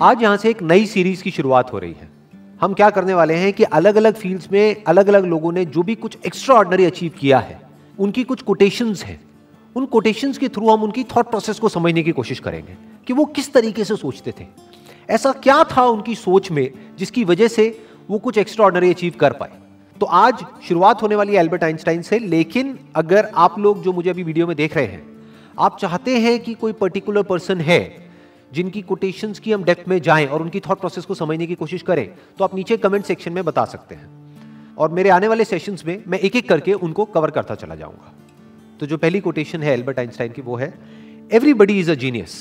आज यहाँ से एक नई सीरीज़ की शुरुआत हो रही है। हम क्या करने वाले हैं कि अलग अलग फील्ड्स में अलग अलग लोगों ने जो भी कुछ एक्स्ट्रा ऑर्डनरी अचीव किया है, उनकी कुछ कोटेशंस हैं। उन कोटेशंस के थ्रू हम उनकी थॉट प्रोसेस को समझने की कोशिश करेंगे कि वो किस तरीके से सोचते थे। ऐसा क्या था उनकी सोच में जिसकी वजह से वो कुछ एक्स्ट्रा ऑर्डनरी अचीव कर पाए? तो आज शुरुआत होने वाली है एल्बर्ट आइंस्टाइन से, लेकिन अगर आप लोग जो मुझे अभी वीडियो में देख रहे हैं आप चाहते हैं कि कोई पर्टिकुलर पर्सन है, जिनकी कोटेशंस की हम डेप्थ में जाएँ और उनकी थॉट प्रोसेस को समझने की कोशिश करें तो आप नीचे कमेंट सेक्शन में बता सकते हैं। और मेरे आने वाले सेशंस में मैं एक एक करके उनको कवर करता चला जाऊँगा। तो जो पहली कोटेशन है एल्बर्ट आइंस्टाइन की वो है everybody is a genius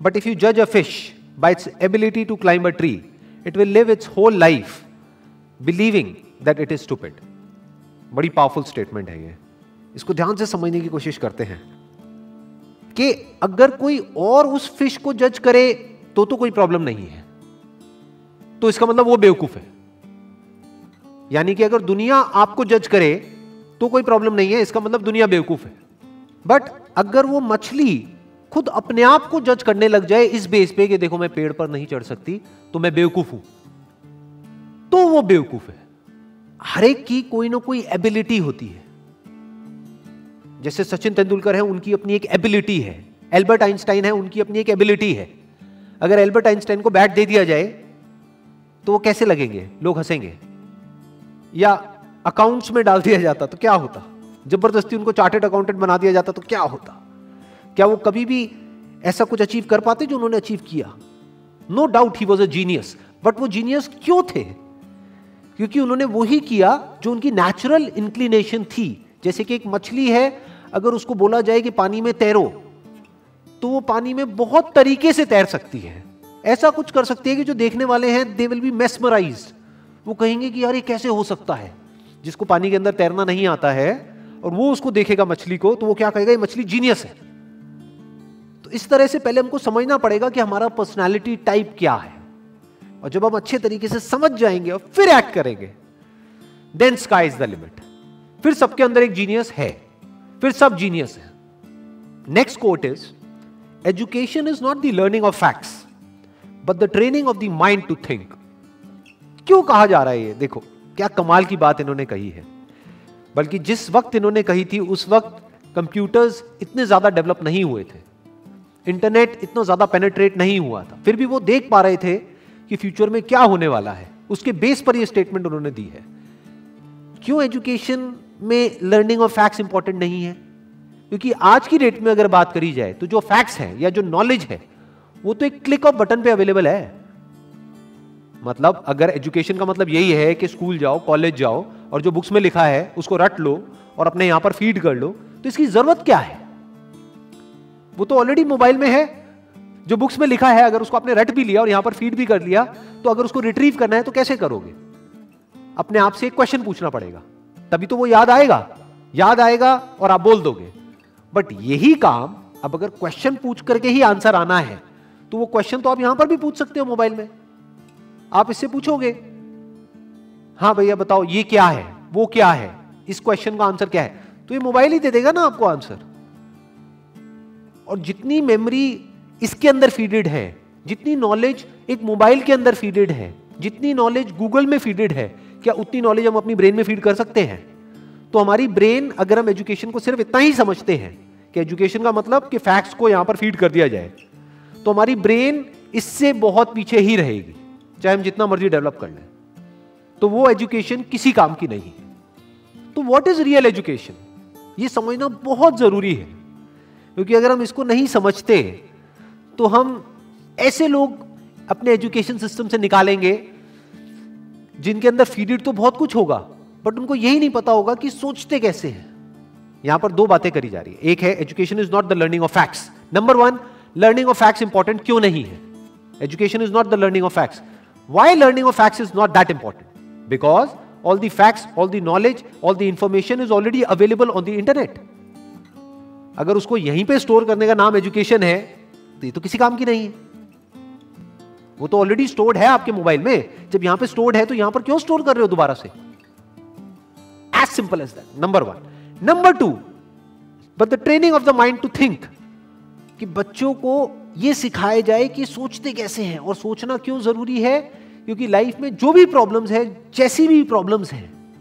but if you जज a fish by its ability to climb a tree it will live its whole life believing that it is stupid बड़ी पावरफुल स्टेटमेंट है ये। इसको ध्यान से समझने की कोशिश करते हैं। कि अगर कोई और उस फ़िश को जज करे तो तो कोई प्रॉब्लम नहीं है। तो इसका मतलब वो बेवकूफ़ है। यानी कि अगर दुनिया आपको जज करे तो कोई प्रॉब्लम नहीं है, इसका मतलब दुनिया बेवकूफ़ है। बट अगर वो मछली खुद अपने आप को जज करने लग जाए, इस बेस पे कि देखो मैं पेड़ पर नहीं चढ़ सकती तो मैं बेवकूफ़ हूँ। तो वो बेवकूफ़ है। हर एक की कोई ना कोई एबिलिटी होती है। जैसे सचिन तेंदुलकर है, उनकी अपनी एक एबिलिटी है। एल्बर्ट आइंस्टाइन है, उनकी अपनी एक एबिलिटी है। अगर एल्बर्ट आइंस्टाइन को बैट दे दिया जाए तो वो कैसे लगेंगे? लोग हंसेंगे। या अकाउंट्स में डाल दिया जाता तो क्या होता? ज़बरदस्ती उनको चार्टेड अकाउंटेंट बना दिया जाता तो क्या होता? क्या वो कभी भी ऐसा कुछ अचीव कर पाते जो उन्होंने अचीव किया? No doubt he was a genius but वो जीनियस क्यों थे? क्योंकि उन्होंने वही किया जो उनकी नेचुरल इंक्लिनेशन थी। जैसे कि एक मछली है अगर उसको बोला जाए कि पानी में तैरो तो वो पानी में बहुत तरीके से तैर सकती है। ऐसा कुछ कर सकती है कि जो देखने वाले हैं दे विल बी मेस्मराइज वो कहेंगे कि यार ये कैसे हो सकता है? जिसको पानी के अंदर तैरना नहीं आता है, और वो उसको देखेगा मछली को तो वो क्या कहेगा, ये मछली जीनियस है। तो इस तरह से पहले हमको समझना पड़ेगा कि हमारा पर्सनैलिटी टाइप क्या है। और जब हम अच्छे तरीके से समझ जाएँगे और फिर एक्ट करेंगे then sky is the limit फिर सबके अंदर एक जीनियस है। फिर सब जीनियस है। Next quote is education is not the learning of facts but the training of the mind to think क्यों कहा जा रहा है ये? देखो, क्या कमाल की बात इन्होंने कही है। बल्कि जिस वक्त इन्होंने कही थी, उस वक्त कंप्यूटर्स इतने ज़्यादा डेवलप नहीं हुए थे। इंटरनेट इतना ज़्यादा पेनेट्रेट नहीं हुआ था। फिर भी वो देख पा रहे थे कि फ्यूचर में क्या होने वाला है। उसके बेस पर ये स्टेटमेंट उन्होंने दी है। क्यों एजुकेशन में लर्निंग ऑफ़ फैक्ट्स इंपॉर्टेंट नहीं है। क्योंकि आज की डेट में अगर बात करी जाए तो जो फैक्ट्स हैं या जो नॉलेज है, वो तो एक क्लिक ऑफ़ बटन पे अवेलेबल है। मतलब अगर एजुकेशन का मतलब यही है कि स्कूल जाओ कॉलेज जाओ, और जो बुक्स में लिखा है, उसको रट लो और अपने यहाँ पर फ़ीड कर लो तो इसकी ज़रूरत क्या है? वो तो ऑलरेडी मोबाइल में है। जो बुक्स में लिखा है, अगर उसको आपने रट भी लिया और यहाँ पर फ़ीड भी कर लिया तो अगर उसको रिट्रीव करना है तो कैसे करोगे? अपने आप से एक क्वेश्चन पूछना पड़ेगा। तभी तो वो याद आएगा। याद आएगा और आप बोल दोगे। बट यही काम, अब अगर क्वेश्चन पूछ करके ही आंसर आना है तो वो क्वेश्चन तो आप यहाँ पर भी पूछ सकते हो मोबाइल में। आप इससे पूछोगे हाँ भैया, बताओ, ये क्या है? वो क्या है? इस क्वेश्चन का आंसर क्या है? तो ये मोबाइल ही दे देगा ना आपको आंसर और जितनी मेमोरी इसके अंदर फीडेड है, जितनी नॉलेज एक मोबाइल के अंदर फीडेड है, जितनी नॉलेज गूगल में फीडेड है क्या उतनी नॉलेज हम अपनी ब्रेन में फ़ीड कर सकते हैं? तो हमारी ब्रेन अगर हम एजुकेशन को सिर्फ़ इतना ही समझते हैं कि एजुकेशन का मतलब कि फैक्ट्स को यहाँ पर फ़ीड कर दिया जाए तो हमारी ब्रेन इससे बहुत पीछे ही रहेगी, चाहे हम जितना मर्ज़ी डेवलप कर लें। तो वो एजुकेशन किसी काम की नहीं है। तो व्हाट इज़ रियल एजुकेशन ये समझना बहुत ज़रूरी है, क्योंकि अगर हम इसको नहीं समझते तो हम ऐसे लोग अपने एजुकेशन सिस्टम से निकालेंगे जिनके अंदर फीडेड तो बहुत कुछ होगा बट उनको यही नहीं पता होगा कि सोचते कैसे हैं। यहाँ पर दो बातें करी जा रही है। एक है education is not the learning of facts number one learning of facts important क्यों नहीं है? Education is not the learning of facts why learning of facts is not that important because all the facts all the knowledge all the information is already available on the internet अगर उसको यहीं पे store करने का नाम education है तो ये तो किसी काम की नहीं है। वो तो ऑलरेडी स्टोर्ड है आपके मोबाइल में। जब यहाँ पे स्टोर्ड है तो यहाँ पर क्यों स्टोर कर रहे हो दोबारा से? As simple as that number one number two but the training of the mind to think कि बच्चों को यह सिखाया जाए कि सोचते कैसे हैं और सोचना क्यों ज़रूरी है? क्योंकि लाइफ में जो भी प्रॉब्लम्स है, जैसी भी प्रॉब्लम्स हैं,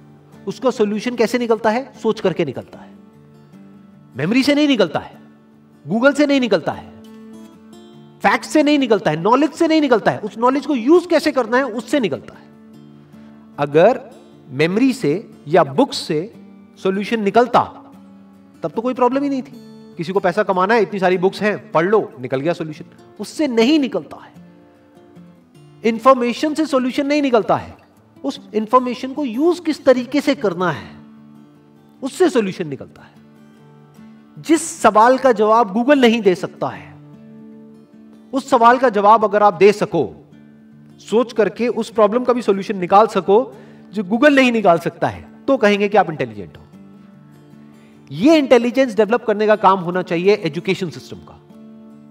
उसका सोल्यूशन कैसे निकलता है? सोच करके निकलता है। मेमोरी से नहीं निकलता है। गूगल से नहीं निकलता है। फैक्ट से नहीं निकलता है नॉलेज से नहीं निकलता है। उस नॉलेज को यूज़ कैसे करना है, उससे निकलता है। अगर मेमोरी से या बुक्स से सॉल्यूशन निकलता, तब तो कोई प्रॉब्लम ही नहीं थी। किसी को पैसा कमाना है, इतनी सारी बुक्स हैं, पढ़ लो, निकल गया सॉल्यूशन उससे नहीं निकलता है। इंफॉर्मेशन से सॉल्यूशन नहीं निकलता है। उस इंफॉर्मेशन को यूज़ किस तरीके से करना है, उससे सॉल्यूशन निकलता है। जिस सवाल का जवाब गूगल नहीं दे सकता है उस सवाल का जवाब अगर आप दे सको, सोच करके उस प्रॉब्लम का भी सोल्यूशन निकाल सको, जो गूगल नहीं निकाल सकता है तो कहेंगे कि आप इंटेलिजेंट हो। यह इंटेलिजेंस डेवलप करने का काम होना चाहिए एजुकेशन सिस्टम का।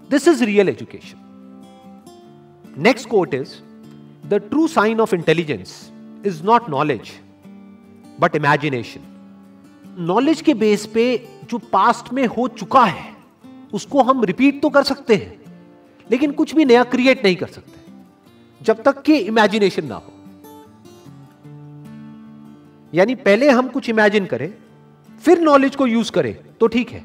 This is real education next quote is the true sign of intelligence is not knowledge but imagination knowledge के बेस पे जो पास्ट में हो चुका है, उसको हम रिपीट तो कर सकते हैं। लेकिन कुछ भी नया क्रिएट नहीं कर सकते। जब तक कि इमेजिनेशन ना हो। यानी पहले हम कुछ इमेजिन करें, फिर नॉलेज को यूज़ करें तो ठीक है।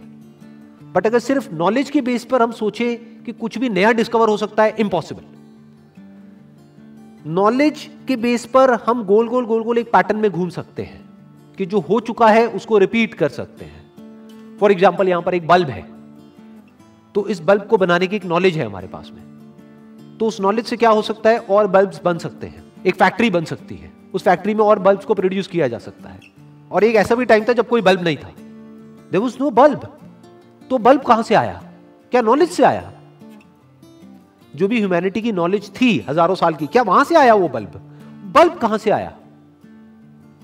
बट अगर सिर्फ़ नॉलेज के बेस पर हम सोचे कि कुछ भी नया डिस्कवर हो सकता है इम्पॉसिबल नॉलेज के बेस पर हम गोल गोल गोल गोल एक पैटर्न में घूम सकते हैं कि जो हो चुका है, उसको रिपीट कर सकते हैं। फॉर एग्ज़ाम्पल यहाँ पर एक बल्ब है। तो इस बल्ब को बनाने की एक नॉलेज है हमारे पास में। तो उस नॉलेज से क्या हो सकता है? और बल्ब बन सकते हैं। एक फैक्ट्री बन सकती है। उस फैक्ट्री में और बल्ब को प्रोड्यूस किया जा सकता है। और एक ऐसा भी टाइम था जब कोई बल्ब नहीं था। देर वॉज़ नो बल्ब तो बल्ब कहाँ से आया? क्या नॉलेज से आया? जो भी ह्यूमैनिटी की नॉलेज थी हज़ारों साल की, क्या वहाँ से आया वो बल्ब बल्ब कहाँ से आया?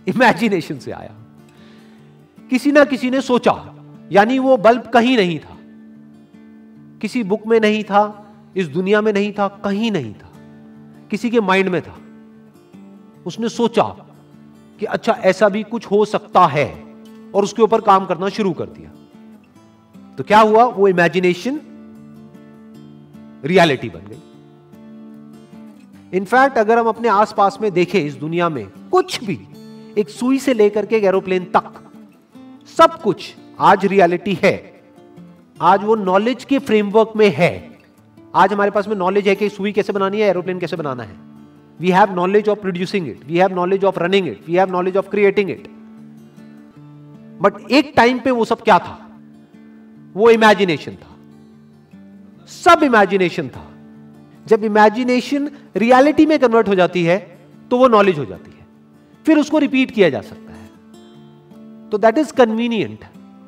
इमेजिनेशन से आया। किसी ना किसी ने सोचा, यानी वो बल्ब कहीं नहीं था। किसी बुक में नहीं था, इस दुनिया में नहीं था, कहीं नहीं था, किसी के माइंड में था। उसने सोचा कि अच्छा ऐसा भी कुछ हो सकता है और उसके ऊपर काम करना शुरू कर दिया। तो क्या हुआ? वो इमेजिनेशन रियलिटी बन गई। इनफैक्ट अगर हम अपने आसपास में देखें इस दुनिया में, कुछ भी, एक सुई से लेकर के एरोप्लेन तक, सब कुछ आज रियलिटी है। आज वो नॉलेज के फ्रेमवर्क में है। आज हमारे पास में नॉलेज है कि सुई कैसे बनानी है एरोप्लेन कैसे बनाना है। We have knowledge of producing it we have knowledge of running it we have knowledge of creating it but एक टाइम पे वो सब क्या था? वो इमेजिनेशन था। सब इमेजिनेशन था। जब इमेजिनेशन रियलिटी में कन्वर्ट हो जाती है तो वो नॉलेज हो जाती है। फिर उसको रिपीट किया जा सकता है। तो दैट इज़ कन्वीनियंट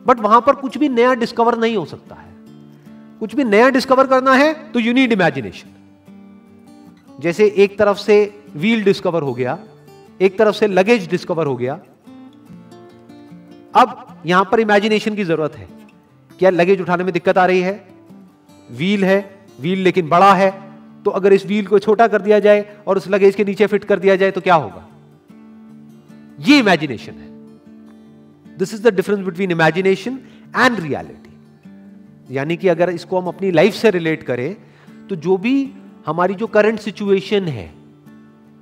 बट वहाँ पर कुछ भी नया डिस्कवर नहीं हो सकता है। कुछ भी नया डिस्कवर करना है तो यू नीड इमेजिनेशन जैसे एक तरफ़ से व्हील डिस्कवर हो गया, एक तरफ़ से लगेज डिस्कवर हो गया। अब यहाँ पर इमेजिनेशन की ज़रूरत है। क्या लगेज उठाने में दिक्कत आ रही है? व्हील है व्हील लेकिन बड़ा है तो अगर इस व्हील को छोटा कर दिया जाए और उस लगेज के नीचे फिट कर दिया जाए तो क्या होगा? ये इमेजिनेशन है। This is the difference between imagination and reality यानी कि अगर इसको हम अपनी लाइफ से रिलेट करें तो जो भी हमारी जो करंट सिचुएशन है,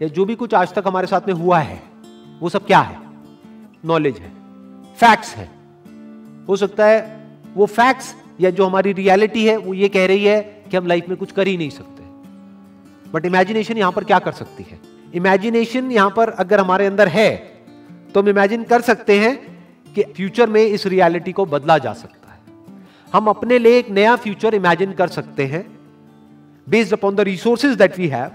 या जो भी कुछ आज तक हमारे साथ में हुआ है, वो सब क्या है? नॉलेज है फैक्ट्स है। हो सकता है वो फैक्ट्स या जो हमारी रियलिटी है, वो ये कह रही है कि हम लाइफ में कुछ कर ही नहीं सकते। बट इमेजिनेशन यहाँ पर क्या कर सकती है? इमेजिनेशन यहाँ पर अगर हमारे अंदर है तो हम इमेजिन कर सकते हैं कि फ्यूचर में इस रियलिटी को बदला जा सकता है। हम अपने लिए एक नया फ्यूचर इमेजिन कर सकते हैं based upon the resources that we have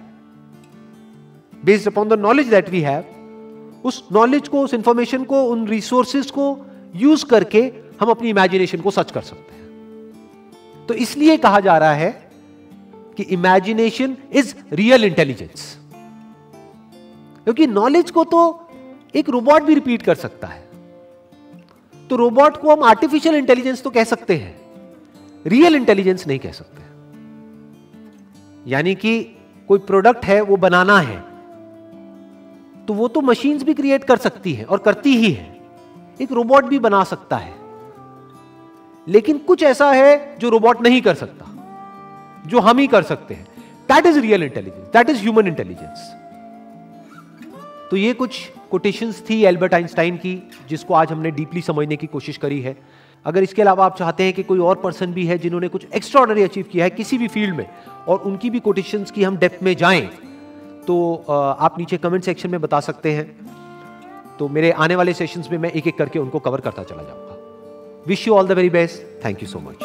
based upon the knowledge that we have उस नॉलेज को, उस इंफॉर्मेशन को, उन रिसोर्सेज को यूज़ करके हम अपनी इमेजिनेशन को सच कर सकते हैं। तो इसलिए कहा जा रहा है कि इमेजिनेशन इज़ रियल इंटेलिजेंस क्योंकि नॉलेज को तो एक रोबोट भी रिपीट कर सकता है। तो रोबोट को हम आर्टिफिशियल इंटेलिजेंस तो कह सकते हैं। रियल इंटेलिजेंस नहीं कह सकते। यानी कि कोई प्रोडक्ट है, वो बनाना है तो वो तो मशीन्स भी क्रिएट कर सकती है और करती ही है। एक रोबोट भी बना सकता है। लेकिन कुछ ऐसा है जो रोबोट नहीं कर सकता, जो हम ही कर सकते हैं। That is real intelligence that is human intelligence तो ये कुछ कोटेशंस थी एल्बर्ट आइंस्टाइन की, जिसको आज हमने डीपली समझने की कोशिश करी है। अगर इसके अलावा आप चाहते हैं कि कोई और पर्सन भी है जिन्होंने कुछ एक्स्ट्रॉर्डनरी अचीव किया है किसी भी फ़ील्ड में, और उनकी भी कोटेशंस की हम डेप्थ में जाएँ तो आप नीचे कमेंट सेक्शन में बता सकते हैं। तो मेरे आने वाले सेशंस में मैं एक एक करके उनको कवर करता चला जाऊँगा। Wish you all the very best thank you so much